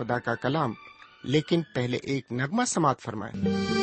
خدا کا کلام لیکن پہلے ایک نغمہ سماعت فرمائیں۔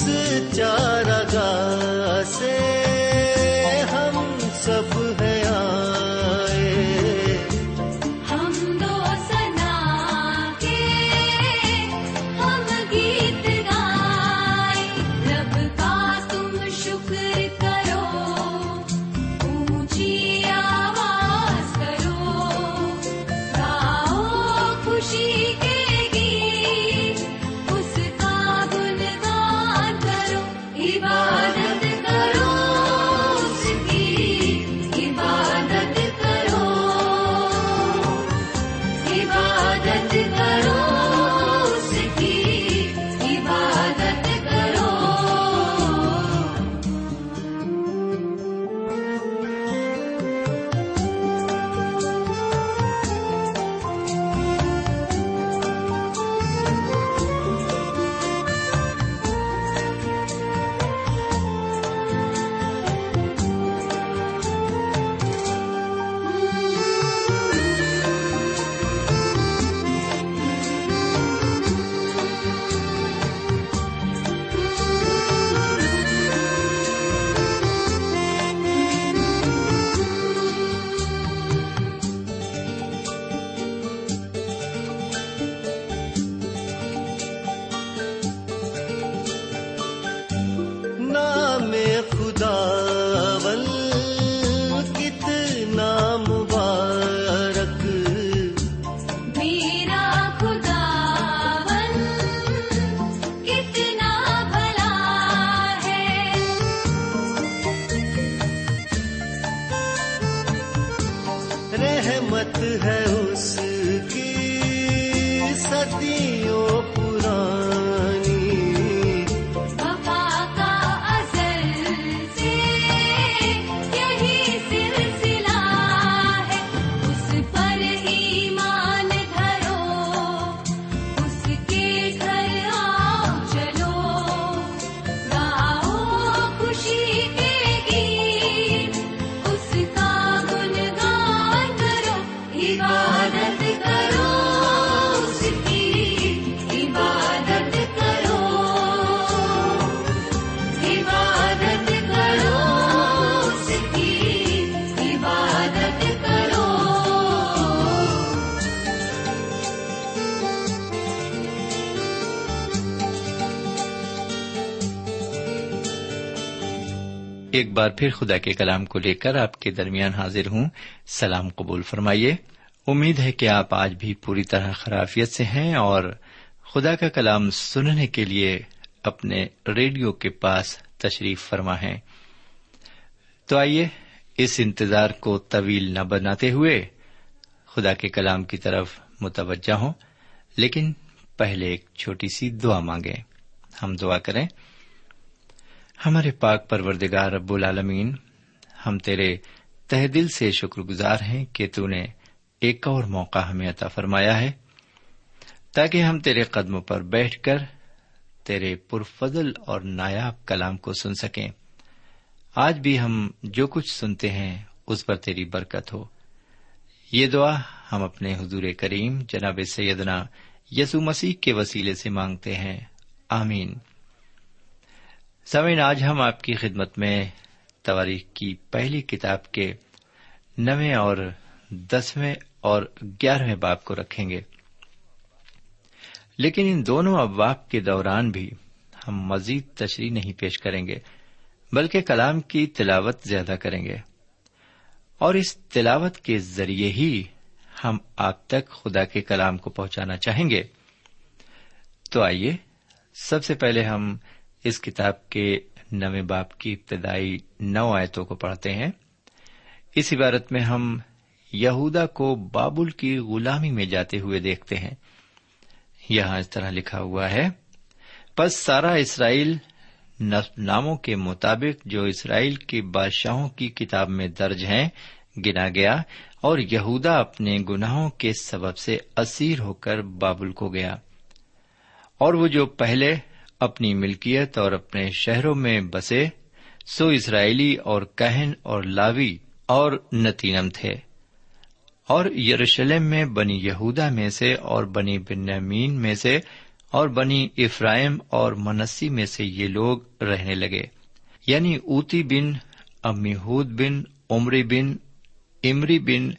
اس چارگاہ سے ایک بار پھر خدا کے کلام کو لے کر آپ کے درمیان حاضر ہوں۔ سلام قبول فرمائیے۔ امید ہے کہ آپ آج بھی پوری طرح خرافیت سے ہیں اور خدا کا کلام سننے کے لیے اپنے ریڈیو کے پاس تشریف فرما ہے تو آئیے اس انتظار کو طویل نہ بناتے ہوئے خدا کے کلام کی طرف متوجہ ہوں، لیکن پہلے ایک چھوٹی سی دعا مانگیں۔ ہم دعا کریں۔ ہمارے پاک پروردگار رب العالمین، ہم تیرے تہ دل سے شکر گزار ہیں کہ تو نے ایک اور موقع ہمیں عطا فرمایا ہے۔ تاکہ ہم تیرے قدموں پر بیٹھ کر تیرے پرفضل اور نایاب کلام کو سن سکیں۔ آج بھی ہم جو کچھ سنتے ہیں، اس پر تیری برکت ہو۔ یہ دعا ہم اپنے حضور کریم جناب سیدنا یسو مسیح کے وسیلے سے مانگتے ہیں۔ آمین۔ سمین آج ہم آپ کی خدمت میں تواریخ کی پہلی کتاب کے نویں اور دسویں اور گیارہویں باپ کو رکھیں گے۔ لیکن ان دونوں ابواب کے دوران بھی ہم مزید تشریح نہیں پیش کریں گے، بلکہ کلام کی تلاوت زیادہ کریں گے۔ اور اس تلاوت کے ذریعے ہی ہم آپ تک خدا کے کلام کو پہنچانا چاہیں گے۔ تو آئیے، سب سے پہلے ہم اس کتاب کے نویں باپ کی ابتدائی نو آیتوں کو پڑھتے ہیں۔ اس عبارت میں ہم یہودا کو بابل کی غلامی میں جاتے ہوئے دیکھتے ہیں۔ یہاں اس طرح لکھا ہوا ہے، پس سارا اسرائیل نصب ناموں کے مطابق جو اسرائیل کے بادشاہوں کی کتاب میں درج ہیں، گنا گیا اور یہودا اپنے گناہوں کے سبب سے اسیر ہو کر بابل کو گیا۔ اور وہ جو پہلے اپنی ملکیت اور اپنے شہروں میں بسے، سو اسرائیلی اور کہن اور لاوی اور نتینم تھے۔ اور یروشلم میں بنی یہودا میں سے اور بنی بنیامین میں سے اور بنی افرائم اور منسی میں سے یہ لوگ رہنے لگے۔ یعنی اوتی بن، امیہود بن، عمری بن، امری بن،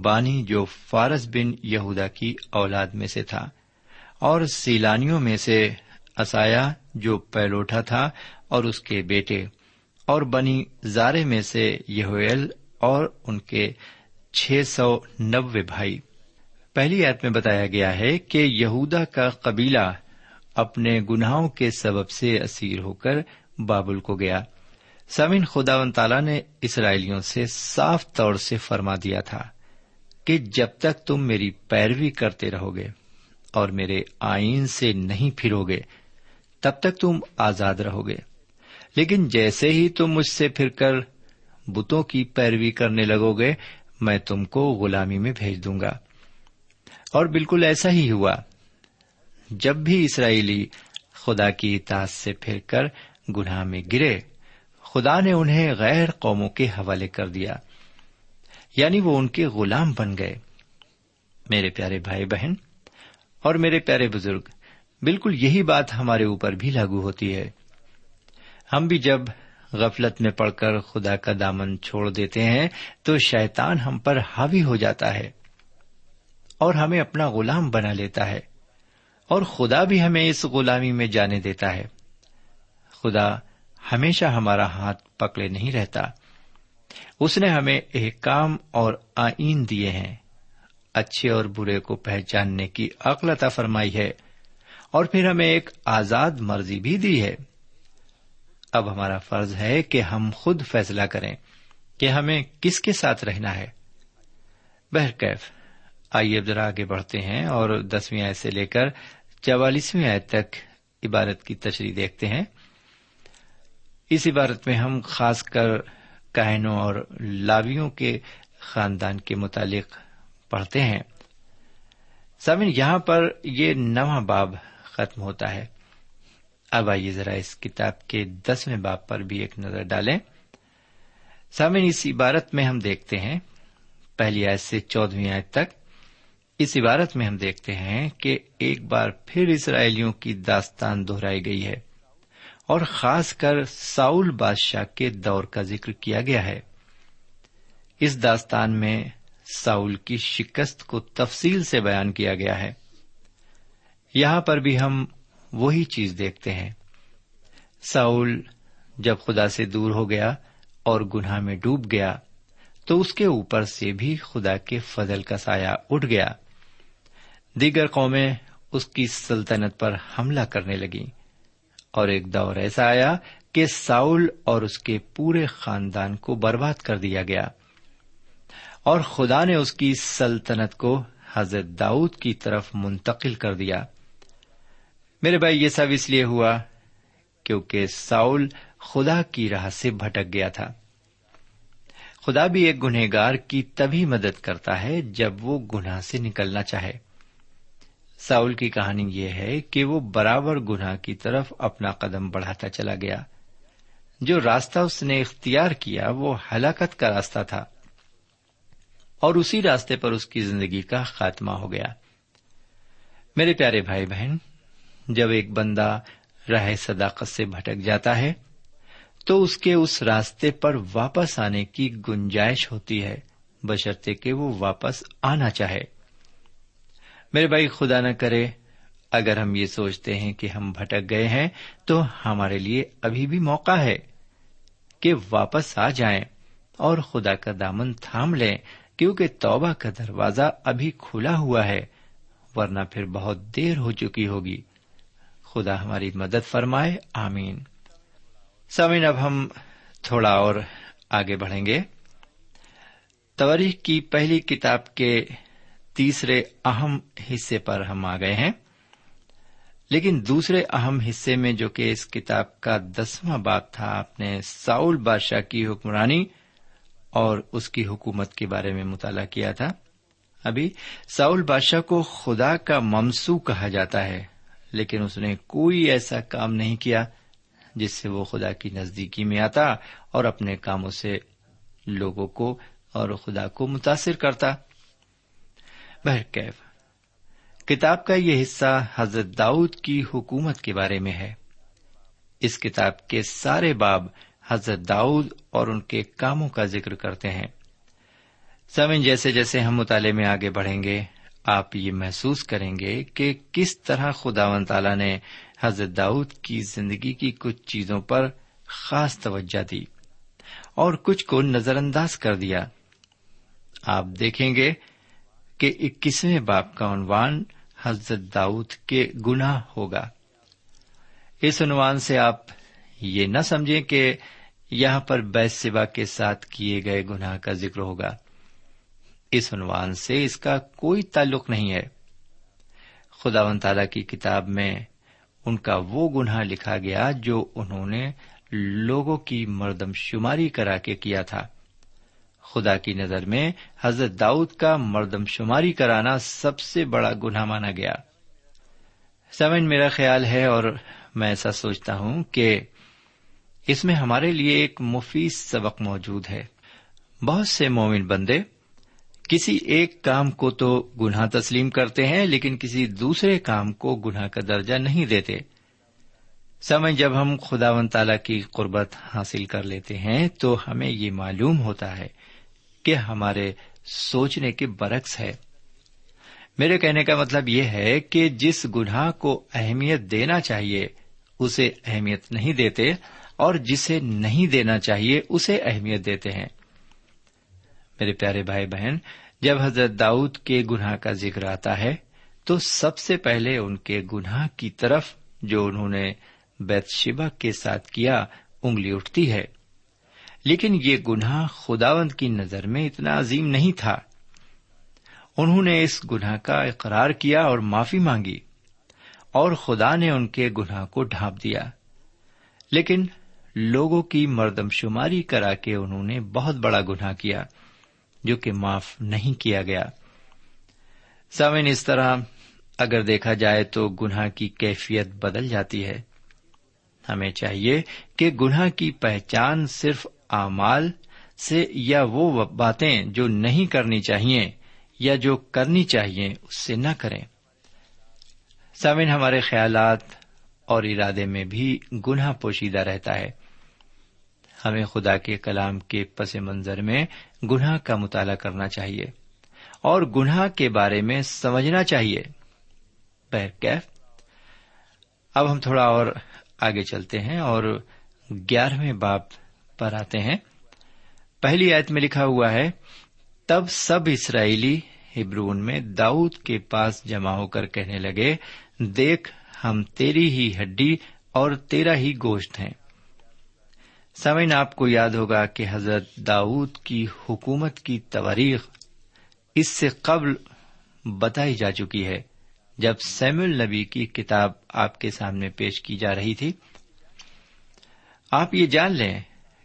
بانی جو فارس بن یہودا کی اولاد میں سے تھا۔ اور سیلانیوں میں سے اسایا جو پیلوٹا تھا اور اس کے بیٹے اور بنی زارے میں سے یہویل اور ان کے چھ سو نبے بھائی۔ پہلی ایت میں بتایا گیا ہے کہ یہودا کا قبیلہ اپنے گناہوں کے سبب سے اسیر ہو کر بابل کو گیا۔ سمین خدا و تعالیٰ نے اسرائیلیوں سے صاف طور سے فرما دیا تھا کہ جب تک تم میری پیروی کرتے رہو گے اور میرے آئین سے نہیں پھرو گے تب تک تم آزاد رہو گے۔ لیکن جیسے ہی تم مجھ سے پھر کر بتوں کی پیروی کرنے لگو گے، میں تم کو غلامی میں بھیج دوں گا۔ اور بالکل ایسا ہی ہوا۔ جب بھی اسرائیلی خدا کی اطاعت سے پھر کر گناہ میں گرے، خدا نے انہیں غیر قوموں کے حوالے کر دیا۔ یعنی وہ ان کے غلام بن گئے۔ میرے پیارے بھائی بہن اور میرے پیارے بزرگ بالکل یہی بات ہمارے اوپر بھی لاگو ہوتی ہے۔ ہم بھی جب غفلت میں پڑ کر خدا کا دامن چھوڑ دیتے ہیں، تو شیطان ہم پر حاوی ہو جاتا ہے اور ہمیں اپنا غلام بنا لیتا ہے اور خدا بھی ہمیں اس غلامی میں جانے دیتا ہے۔ خدا ہمیشہ ہمارا ہاتھ پکڑے نہیں رہتا۔ اس نے ہمیں احکام اور آئین دیے ہیں۔ اچھے اور برے کو پہچاننے کی عقلتا فرمائی ہے۔ اور پھر ہمیں ایک آزاد مرضی بھی دی ہے۔ اب ہمارا فرض ہے کہ ہم خود فیصلہ کریں کہ ہمیں کس کے ساتھ رہنا ہے۔ بہرکیف، آئیے ذرا آگے بڑھتے ہیں اور دسویں آئے سے لے کر چوالیسویں آئے تک عبارت کی تشریح دیکھتے ہیں۔ اس عبارت میں ہم خاص کر کہنوں اور لاویوں کے خاندان کے متعلق پڑھتے ہیں۔ سامن یہاں پر یہ نواں باب ختم ہوتا ہے۔ اب آئیے ذرا اس کتاب کے دسویں باب پر بھی ایک نظر ڈالیں۔ سامن اس عبارت میں ہم دیکھتے ہیں، پہلی آیت سے چودہویں آیت تک، اس عبارت میں ہم دیکھتے ہیں کہ ایک بار پھر اسرائیلیوں کی داستان دہرائی گئی ہے اور خاص کر ساؤل بادشاہ کے دور کا ذکر کیا گیا ہے۔ اس داستان میں ساؤل کی شکست کو تفصیل سے بیان کیا گیا ہے۔ یہاں پر بھی ہم وہی چیز دیکھتے ہیں۔ ساؤل جب خدا سے دور ہو گیا اور گناہ میں ڈوب گیا، تو اس کے اوپر سے بھی خدا کے فضل کا سایہ اٹھ گیا۔ دیگر قومیں اس کی سلطنت پر حملہ کرنے لگیں اور ایک دور ایسا آیا کہ ساؤل اور اس کے پورے خاندان کو برباد کر دیا گیا۔ اور خدا نے اس کی سلطنت کو حضرت داؤد کی طرف منتقل کر دیا۔ میرے بھائی، یہ سب اس لیے ہوا کیونکہ ساؤل خدا کی راہ سے بھٹک گیا تھا۔ خدا بھی ایک گنہگار کی تبھی مدد کرتا ہے جب وہ گناہ سے نکلنا چاہے۔ ساؤل کی کہانی یہ ہے کہ وہ برابر گناہ کی طرف اپنا قدم بڑھاتا چلا گیا۔ جو راستہ اس نے اختیار کیا وہ ہلاکت کا راستہ تھا۔ اور اسی راستے پر اس کی زندگی کا خاتمہ ہو گیا۔ میرے پیارے بھائی بہن جب ایک بندہ راہ صداقت سے بھٹک جاتا ہے، تو اس کے اس راستے پر واپس آنے کی گنجائش ہوتی ہے، بشرطے کہ وہ واپس آنا چاہے۔ میرے بھائی، خدا نہ کرے، اگر ہم یہ سوچتے ہیں کہ ہم بھٹک گئے ہیں، تو ہمارے لیے ابھی بھی موقع ہے کہ واپس آ جائیں اور خدا کا دامن تھام لیں، کیونکہ توبہ کا دروازہ ابھی کھلا ہوا ہے، ورنہ پھر بہت دیر ہو چکی ہوگی۔ خدا ہماری مدد فرمائے، آمین۔ سمین اب ہم تھوڑا اور آگے بڑھیں گے۔ تواریخ کی پہلی کتاب کے تیسرے اہم حصے پر ہم آ گئے ہیں۔ لیکن دوسرے اہم حصے میں جو کہ اس کتاب کا دسواں باب تھا، آپ نے ساؤل بادشاہ کی حکمرانی اور اس کی حکومت کے بارے میں مطالعہ کیا تھا۔ ابھی ساؤل بادشاہ کو خدا کا ممسو کہا جاتا ہے۔ لیکن اس نے کوئی ایسا کام نہیں کیا جس سے وہ خدا کی نزدیکی میں آتا اور اپنے کاموں سے لوگوں کو اور خدا کو متاثر کرتا۔ بہرکیف، کتاب کا یہ حصہ حضرت داؤد کی حکومت کے بارے میں ہے۔ اس کتاب کے سارے باب حضرت داؤد اور ان کے کاموں کا ذکر کرتے ہیں۔ سمن جیسے جیسے ہم مطالعے میں آگے بڑھیں گے آپ یہ محسوس کریں گے کہ کس طرح خدا و تعالی نے حضرت داؤد کی زندگی کی کچھ چیزوں پر خاص توجہ دی اور کچھ کو نظر انداز کر دیا۔ آپ دیکھیں گے کہ اکیسویں باپ کا عنوان حضرت داؤد کے گناہ ہوگا۔ اس عنوان سے آپ یہ نہ سمجھیں کہ یہاں پر بیس سوا کے ساتھ کیے گئے گناہ کا ذکر ہوگا۔ اس عنوان سے اس کا کوئی تعلق نہیں ہے۔ خدا و تعالی کی کتاب میں ان کا وہ گناہ لکھا گیا جو انہوں نے لوگوں کی مردم شماری کرا کے کیا تھا۔ خدا کی نظر میں حضرت داؤد کا مردم شماری کرانا سب سے بڑا گناہ مانا گیا۔ سمن میرا خیال ہے اور میں ایسا سوچتا ہوں کہ اس میں ہمارے لیے ایک مفید سبق موجود ہے۔ بہت سے مومن بندے کسی ایک کام کو تو گناہ تسلیم کرتے ہیں، لیکن کسی دوسرے کام کو گناہ کا درجہ نہیں دیتے۔ سمے جب ہم خدا و تعالی کی قربت حاصل کر لیتے ہیں تو ہمیں یہ معلوم ہوتا ہے کہ ہمارے سوچنے کے برعکس ہے۔ میرے کہنے کا مطلب یہ ہے کہ جس گناہ کو اہمیت دینا چاہیے، اسے اہمیت نہیں دیتے، اور جسے نہیں دینا چاہیے، اسے اہمیت دیتے ہیں۔ میرے پیارے بھائی بہن، جب حضرت داؤد کے گناہ کا ذکر آتا ہے، تو سب سے پہلے ان کے گناہ کی طرف جو انہوں نے بیت شبا کے ساتھ کیا، انگلی اٹھتی ہے۔ لیکن یہ گناہ خداوند کی نظر میں اتنا عظیم نہیں تھا۔ انہوں نے اس گناہ کا اقرار کیا اور معافی مانگی، اور خدا نے ان کے گناہ کو ڈھانپ دیا۔ لیکن لوگوں کی مردم شماری کرا کے انہوں نے بہت بڑا گناہ کیا۔ جو کہ معاف نہیں کیا گیا۔ سامن اس طرح اگر دیکھا جائے تو گناہ کی کیفیت بدل جاتی ہے۔ ہمیں چاہیے کہ گناہ کی پہچان صرف اعمال سے یا وہ باتیں جو نہیں کرنی چاہیے یا جو کرنی چاہیے، اس سے نہ کریں۔ سامن ہمارے خیالات اور ارادے میں بھی گناہ پوشیدہ رہتا ہے۔ ہمیں خدا کے کلام کے پس منظر میں گناہ کا مطالعہ کرنا چاہیے اور گناہ کے بارے میں سمجھنا چاہیے۔ بہرکیف اب ہم تھوڑا اور آگے چلتے ہیں اور گیارہویں باپ پر آتے ہیں۔ پہلی آیت میں لکھا ہوا ہے، تب سب اسرائیلی ہبرون میں داؤد کے پاس جمع ہو کر کہنے لگے، دیکھ ہم تیری ہی ہڈی اور تیرا ہی گوشت ہیں۔ سمن آپ کو یاد ہوگا کہ حضرت داؤد کی حکومت کی تواریخ اس سے قبل بتائی جا چکی ہے، جب سیم النبی کی کتاب آپ کے سامنے پیش کی جا رہی تھی۔ آپ یہ جان لیں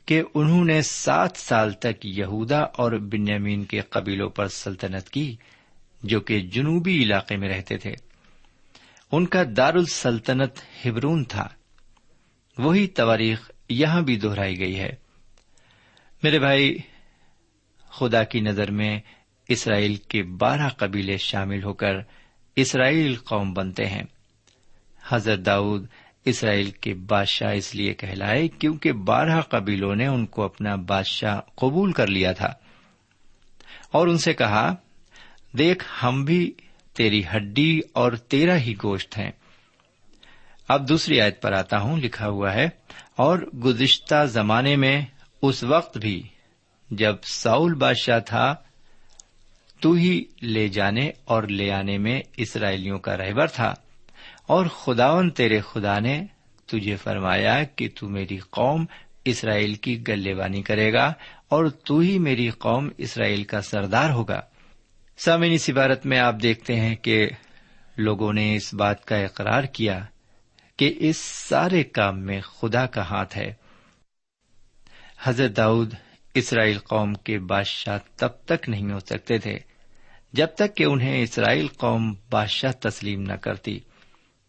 کہ انہوں نے سات سال تک یہودا اور بنیامین کے قبیلوں پر سلطنت کی، جو کہ جنوبی علاقے میں رہتے تھے۔ ان کا دار السلطنت ہبرون تھا۔ وہی تواریخ یہاں بھی دہرائی گئی ہے۔ میرے بھائی، خدا کی نظر میں اسرائیل کے بارہ قبیلے شامل ہو کر اسرائیل قوم بنتے ہیں۔ حضرت داؤد اسرائیل کے بادشاہ اس لیے کہلائے کیونکہ بارہ قبیلوں نے ان کو اپنا بادشاہ قبول کر لیا تھا۔ اور ان سے کہا، دیکھ، ہم بھی تیری ہڈی اور تیرا ہی گوشت ہیں۔ اب دوسری آیت پر آتا ہوں، لکھا ہوا ہے، اور گزشتہ زمانے میں اس وقت بھی جب ساؤل بادشاہ تھا، تو ہی لے جانے اور لے آنے میں اسرائیلیوں کا رہبر تھا۔ اور خداون تیرے خدا نے تجھے فرمایا کہ تو میری قوم اسرائیل کی گلے بانی کرے گا اور تو ہی میری قوم اسرائیل کا سردار ہوگا۔ سامعین، اس عبارت میں آپ دیکھتے ہیں کہ لوگوں نے اس بات کا اقرار کیا کہ اس سارے کام میں خدا کا ہاتھ ہے۔ حضرت داؤد اسرائیل قوم کے بادشاہ تب تک نہیں ہو سکتے تھے جب تک کہ انہیں اسرائیل قوم بادشاہ تسلیم نہ کرتی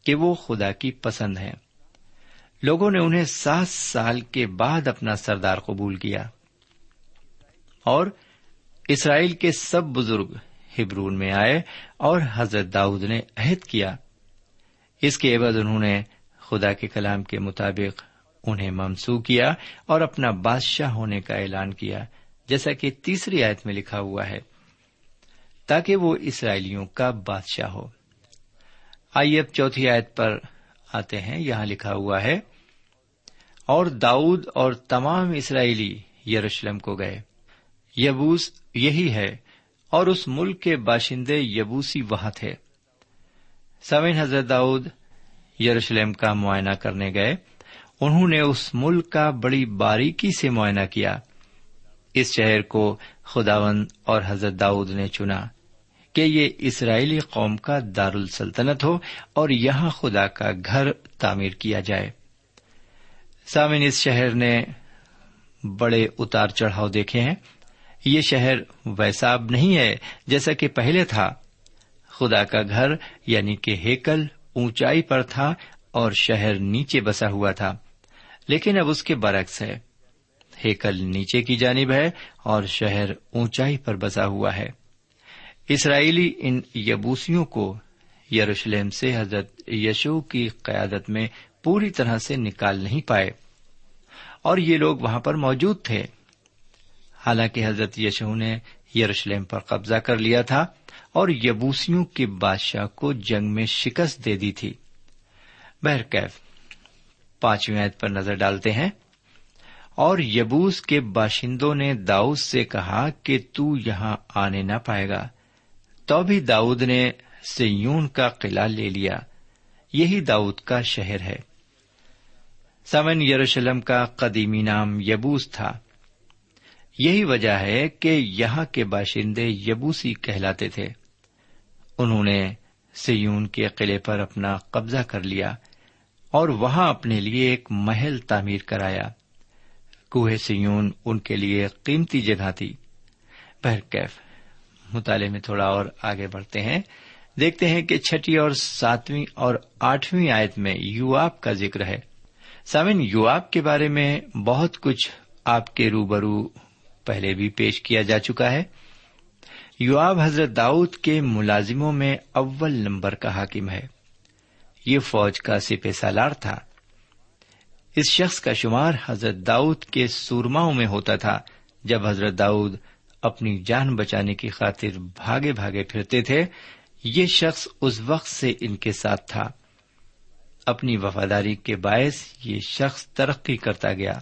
کہ وہ خدا کی پسند ہے لوگوں نے انہیں سات سال کے بعد اپنا سردار قبول کیا۔ اور اسرائیل کے سب بزرگ ہبرون میں آئے اور حضرت داؤد نے عہد کیا۔ اس کے عوض انہوں نے خدا کے کلام کے مطابق انہیں ممسو کیا اور اپنا بادشاہ ہونے کا اعلان کیا، جیسا کہ تیسری آیت میں لکھا ہوا ہے، تاکہ وہ اسرائیلیوں کا بادشاہ ہو۔ آئیے اب چوتھی آیت پر آتے ہیں، یہاں لکھا ہوا ہے، اور داؤد اور تمام اسرائیلی یروشلم کو گئے۔ یبوس یہی ہے اور اس ملک کے باشندے یبوسی وہاں تھے۔ سوین حضرت داؤد یروشلم کا معائنہ کرنے گئے۔ انہوں نے اس ملک کا بڑی باریکی سے معائنہ کیا۔ اس شہر کو خداون اور حضرت داؤد نے چنا کہ یہ اسرائیلی قوم کا دار السلطنت ہو اور یہاں خدا کا گھر تعمیر کیا جائے۔ سامن اس شہر نے بڑے اتار چڑھاؤ دیکھے ہیں۔ یہ شہر ویسا اب نہیں ہے، جیسا کہ پہلے تھا۔ خدا کا گھر یعنی کہ ہیکل اونچائی پر تھا اور شہر نیچے بسا ہوا تھا، لیکن اب اس کے برعکس ہے۔ ہیکل نیچے کی جانب ہے اور شہر اونچائی پر بسا ہوا ہے۔ اسرائیلی ان یبوسیوں کو یروشلم سے حضرت یشو کی قیادت میں پوری طرح سے نکال نہیں پائے، اور یہ لوگ وہاں پر موجود تھے۔ حالانکہ حضرت یشو نے یروشلم پر قبضہ کر لیا تھا اور یبوسیوں کے بادشاہ کو جنگ میں شکست دے دی تھی۔ بہرکیف، پانچویں عید پر نظر ڈالتے ہیں۔ اور یبوس کے باشندوں نے داؤد سے کہا کہ تو یہاں آنے نہ پائے گا۔ تو بھی داؤد نے سیون کا قلعہ لے لیا۔ یہی داؤد کا شہر ہے۔ سمن یروشلم کا قدیمی نام یبوس تھا۔ یہی وجہ ہے کہ یہاں کے باشندے یبوسی کہلاتے تھے۔ انہوں نے سیون کے قلعے پر اپنا قبضہ کر لیا اور وہاں اپنے لیے ایک محل تعمیر کرایا۔ کوہ سیون ان کے لیے قیمتی جگہ تھی۔ بہرکیف مطالعے میں تھوڑا اور آگے بڑھتے ہیں۔ دیکھتے ہیں کہ چھٹی اور ساتویں اور آٹھویں آیت میں یو آپ کا ذکر ہے۔ سامن یو آپ کے بارے میں بہت کچھ آپ کے روبرو پہلے بھی پیش کیا جا چکا ہے۔ یواب حضرت داؤد کے ملازموں میں اول نمبر کا حاکم ہے۔ یہ فوج کا سپ سالار تھا۔ اس شخص کا شمار حضرت داؤد کے سورماؤں میں ہوتا تھا، جب حضرت داؤد اپنی جان بچانے کی خاطر بھاگے بھاگے پھرتے تھے، یہ شخص اس وقت سے ان کے ساتھ تھا۔ اپنی وفاداری کے باعث یہ شخص ترقی کرتا گیا۔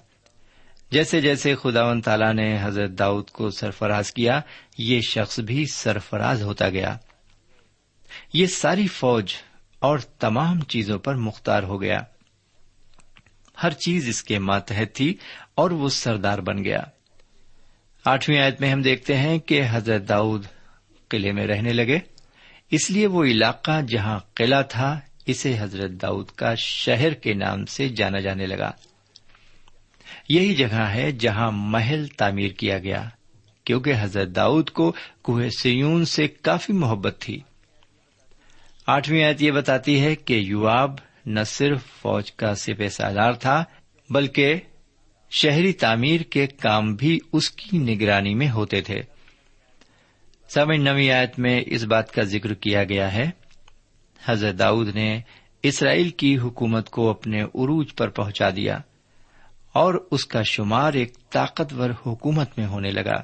جیسے جیسے خداون تعالیٰ نے حضرت داؤد کو سرفراز کیا، یہ شخص بھی سرفراز ہوتا گیا۔ یہ ساری فوج اور تمام چیزوں پر مختار ہو گیا۔ ہر چیز اس کے ماتحت تھی اور وہ سردار بن گیا۔ آٹھویں آیت میں ہم دیکھتے ہیں کہ حضرت داؤد قلعے میں رہنے لگے۔ اس لیے وہ علاقہ جہاں قلعہ تھا، اسے حضرت داؤد کا شہر کے نام سے جانا جانے لگا۔ یہی جگہ ہے جہاں محل تعمیر کیا گیا، کیونکہ حضرت داؤد کو کوہ سیون سے کافی محبت تھی۔ آٹھویں آیت یہ بتاتی ہے کہ یواب نہ صرف فوج کا سپہ سالار تھا، بلکہ شہری تعمیر کے کام بھی اس کی نگرانی میں ہوتے تھے۔ سمن نوی آیت میں اس بات کا ذکر کیا گیا ہے۔ حضرت داؤد نے اسرائیل کی حکومت کو اپنے عروج پر پہنچا دیا۔ اور اس کا شمار ایک طاقتور حکومت میں ہونے لگا۔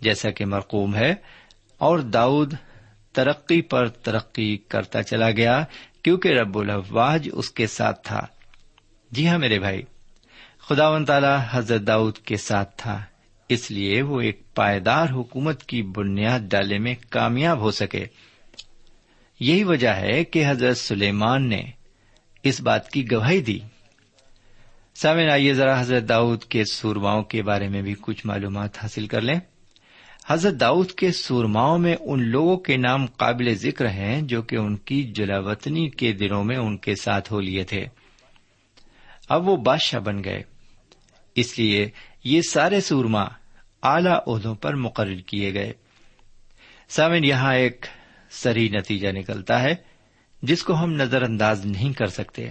جیسا کہ مرقوم ہے، اور داؤد ترقی پر ترقی کرتا چلا گیا، کیونکہ رب الفواج اس کے ساتھ تھا۔ جی ہاں میرے بھائی خدا و تعالی حضرت داؤد کے ساتھ تھا، اس لیے وہ ایک پائیدار حکومت کی بنیاد ڈالنے میں کامیاب ہو سکے۔ یہی وجہ ہے کہ حضرت سلیمان نے اس بات کی گواہی دی۔ سامن آئیے ذرا حضرت داؤد کے سورماؤں کے بارے میں بھی کچھ معلومات حاصل کر لیں۔ حضرت داؤد کے سورماؤں میں ان لوگوں کے نام قابل ذکر ہیں جو کہ ان کی جلاوطنی کے دنوں میں ان کے ساتھ ہو لیے تھے۔ اب وہ بادشاہ بن گئے۔ اس لیے یہ سارے سورما اعلی عہدوں پر مقرر کیے گئے۔ سامن یہاں ایک سری نتیجہ نکلتا ہے جس کو ہم نظر انداز نہیں کر سکتے۔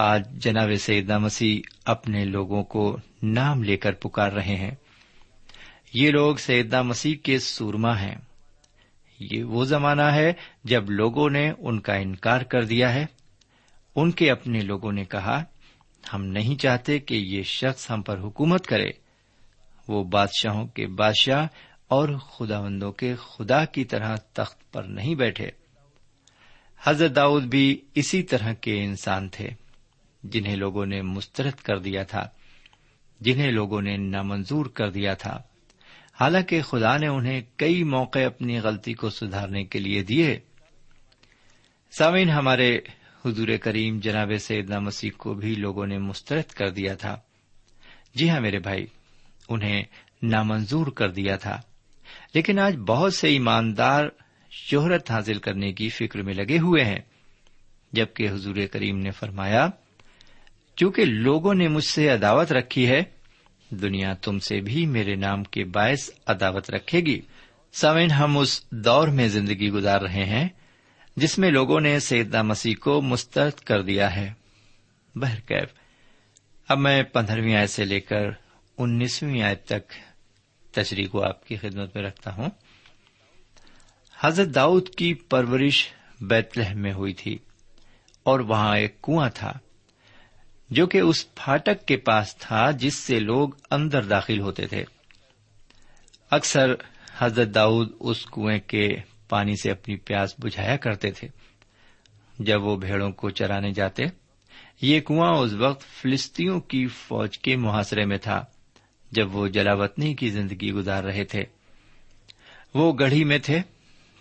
آج جناب سیدنا مسیح اپنے لوگوں کو نام لے کر پکار رہے ہیں۔ یہ لوگ سیدنا مسیح کے سورما ہیں۔ یہ وہ زمانہ ہے جب لوگوں نے ان کا انکار کر دیا ہے۔ ان کے اپنے لوگوں نے کہا، ہم نہیں چاہتے کہ یہ شخص ہم پر حکومت کرے۔ وہ بادشاہوں کے بادشاہ اور خدا بندوں کے خدا کی طرح تخت پر نہیں بیٹھے۔ حضرت داؤد بھی اسی طرح کے انسان تھے۔ جنہیں لوگوں نے مسترد کر دیا تھا، جنہیں لوگوں نے نامنظور کر دیا تھا۔ حالانکہ خدا نے انہیں کئی موقع اپنی غلطی کو سدھارنے کے لیے دیے۔ سامعین، ہمارے حضور کریم جناب سیدنا مسیح کو بھی لوگوں نے مسترد کر دیا تھا۔ جی ہاں میرے بھائی، انہیں نامنظور کر دیا تھا۔ لیکن آج بہت سے ایماندار شہرت حاصل کرنے کی فکر میں لگے ہوئے ہیں، جبکہ حضور کریم نے فرمایا چونکہ لوگوں نے مجھ سے عداوت رکھی ہے، دنیا تم سے بھی میرے نام کے باعث عداوت رکھے گی۔ سمین ہم اس دور میں زندگی گزار رہے ہیں، جس میں لوگوں نے سیدنا مسیح کو مسترد کر دیا ہے۔ بہرکیف اب میں پندرہویں آیت سے لے کر انیسویں آیت تک تشریح کو آپ کی خدمت میں رکھتا ہوں۔ حضرت داؤد کی پرورش بیت لہم میں ہوئی تھی اور وہاں ایک کنواں تھا۔ جو کہ اس پھاٹک کے پاس تھا جس سے لوگ اندر داخل ہوتے تھے۔ اکثر حضرت داؤد اس کنویں کے پانی سے اپنی پیاس بجھایا کرتے تھے۔ جب وہ بھیڑوں کو چرانے جاتے، یہ کنواں اس وقت فلسطینوں کی فوج کے محاصرے میں تھا، جب وہ جلاوطنی کی زندگی گزار رہے تھے۔ وہ گڑھی میں تھے،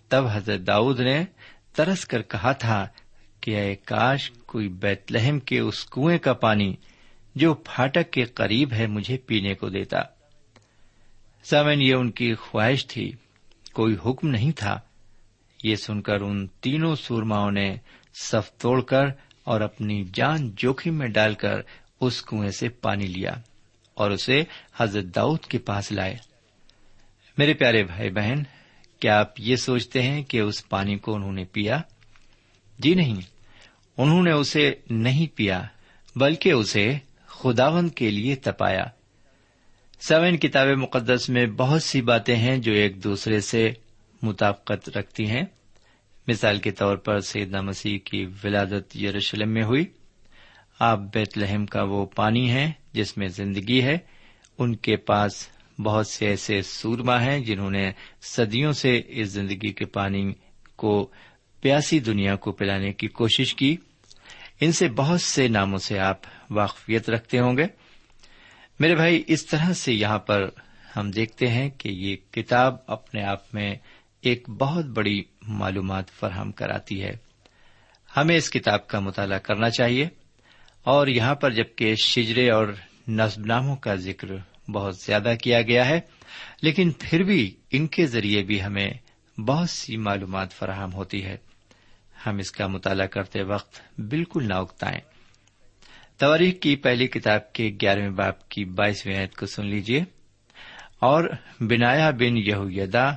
تب حضرت داؤد نے ترس کر کہا تھا کہ اے کاش کوئی بیت لہم کے اس کنویں کا پانی جو پھاٹک کے قریب ہے مجھے پینے کو دیتا۔ سمن یہ ان کی خواہش تھی۔ کوئی حکم نہیں تھا۔ یہ سن کر ان تینوں سورماؤں نے صف توڑ کر اور اپنی جان جوخم میں ڈال کر اس کنویں سے پانی لیا اور اسے حضرت داؤد کے پاس لائے۔ میرے پیارے بھائی بہن، کیا آپ یہ سوچتے ہیں کہ اس پانی کو انہوں نے پیا؟ جی نہیں۔ انہوں نے اسے نہیں پیا، بلکہ اسے خداون کے لیے تپایا۔ سوین کتاب مقدس میں بہت سی باتیں ہیں جو ایک دوسرے سے مطابقت رکھتی ہیں۔ مثال کے طور پر سیدنا مسیح کی ولادت یروشلم میں ہوئی۔ آپ بیت لہم کا وہ پانی ہے جس میں زندگی ہے۔ ان کے پاس بہت سے ایسے سورما ہیں جنہوں نے صدیوں سے اس زندگی کے پانی کو، پیاسی دنیا کو پلانے کی کوشش کی۔ ان سے بہت سے ناموں سے آپ واقفیت رکھتے ہوں گے۔ میرے بھائی، اس طرح سے یہاں پر ہم دیکھتے ہیں کہ یہ کتاب اپنے آپ میں ایک بہت بڑی معلومات فراہم کراتی ہے۔ ہمیں اس کتاب کا مطالعہ کرنا چاہیے اور یہاں پر جبکہ شجرے اور نصب ناموں کا ذکر بہت زیادہ کیا گیا ہے، لیکن پھر بھی ان کے ذریعے بھی ہمیں بہت سی معلومات فراہم ہوتی ہے۔ ہم اس کا مطالعہ کرتے وقت بالکل نہ اکتائیں۔ تواریخ کی پہلی کتاب کے گیارہویں باپ کی بائیسویں عید کو سن لیجیے اور بنایا بن یہویدا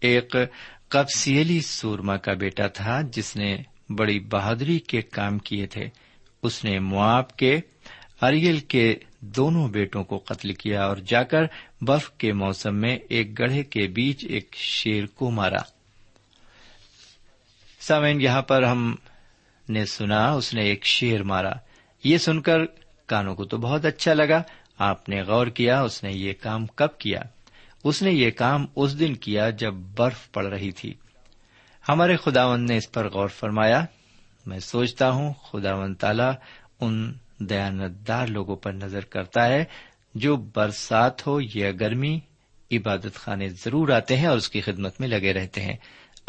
ایک قبسیلی سورما کا بیٹا تھا جس نے بڑی بہادری کے کام کیے تھے۔ اس نے مواب کے، اریل کے دونوں بیٹوں کو قتل کیا اور جا کر برف کے موسم میں ایک گڑھے کے بیچ ایک شیر کو مارا۔ سامعین، یہاں پر ہم نے سنا، اس نے ایک شیر مارا۔ یہ سن کر کانوں کو تو بہت اچھا لگا۔ آپ نے غور کیا، اس نے یہ کام کب کیا؟ اس نے یہ کام اس دن کیا جب برف پڑ رہی تھی۔ ہمارے خداون نے اس پر غور فرمایا۔ میں سوچتا ہوں خداون تعالی ان دیانتدار لوگوں پر نظر کرتا ہے جو برسات ہو یا گرمی، عبادت خانے ضرور آتے ہیں اور اس کی خدمت میں لگے رہتے ہیں۔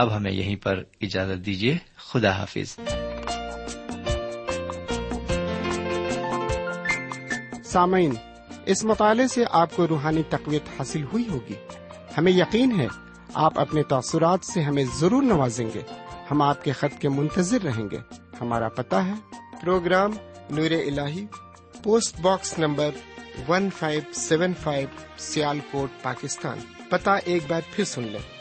اب ہمیں یہیں پر اجازت دیجیے خدا حافظ۔ سامعین، اس مطالعے سے آپ کو روحانی تقویت حاصل ہوئی ہوگی۔ ہمیں یقین ہے، آپ اپنے تاثرات سے ہمیں ضرور نوازیں گے۔ ہم آپ کے خط کے منتظر رہیں گے۔ ہمارا پتا ہے، پروگرام نور ال post box number one five seven five Sialkot, Pakistan. پتا ایک بار پھر سن لیں۔